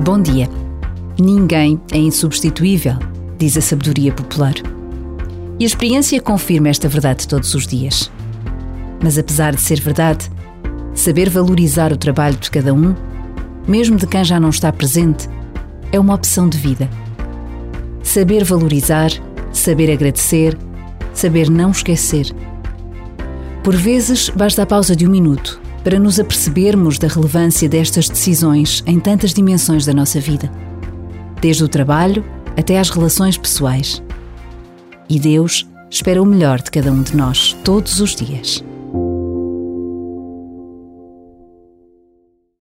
Bom dia. Ninguém é insubstituível, diz a sabedoria popular. E a experiência confirma esta verdade todos os dias. Mas apesar de ser verdade, saber valorizar o trabalho de cada um, mesmo de quem já não está presente, é uma opção de vida. Saber valorizar, saber agradecer, saber não esquecer. Por vezes, basta a pausa de um minuto para nos apercebermos da relevância destas decisões em tantas dimensões da nossa vida, desde o trabalho até às relações pessoais. E Deus espera o melhor de cada um de nós todos os dias.